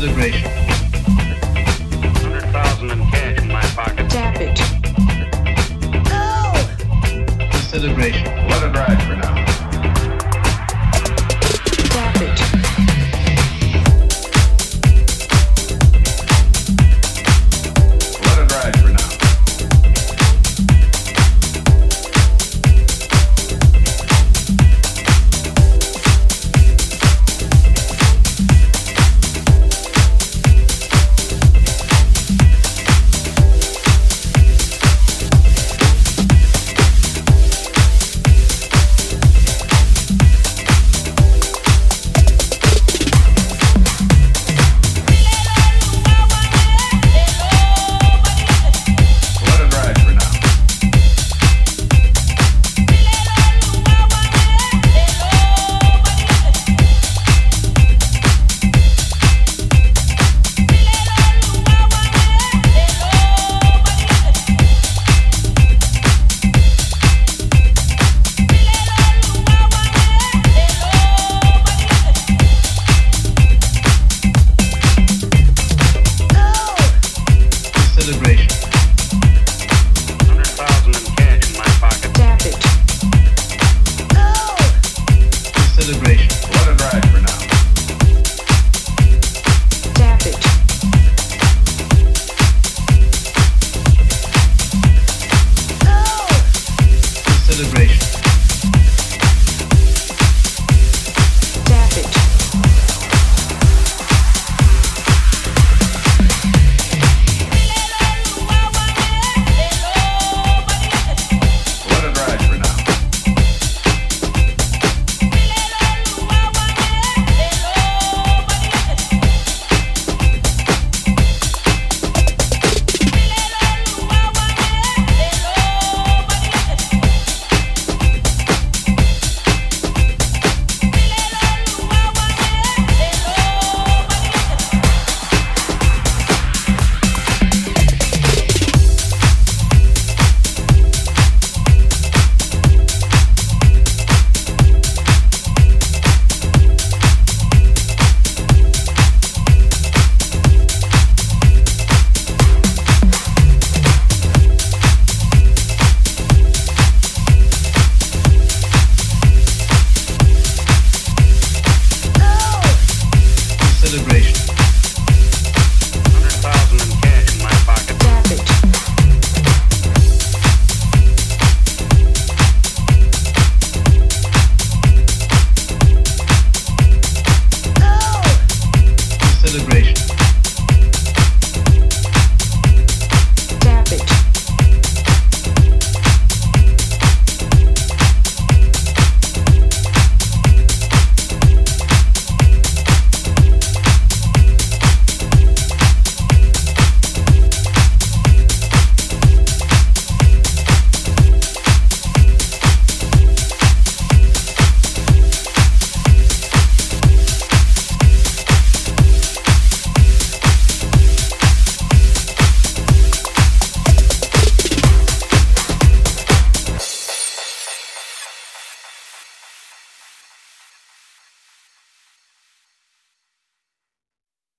celebration. 100,000 in cash in my pocket. Tap it. Oh! The celebration. celebration.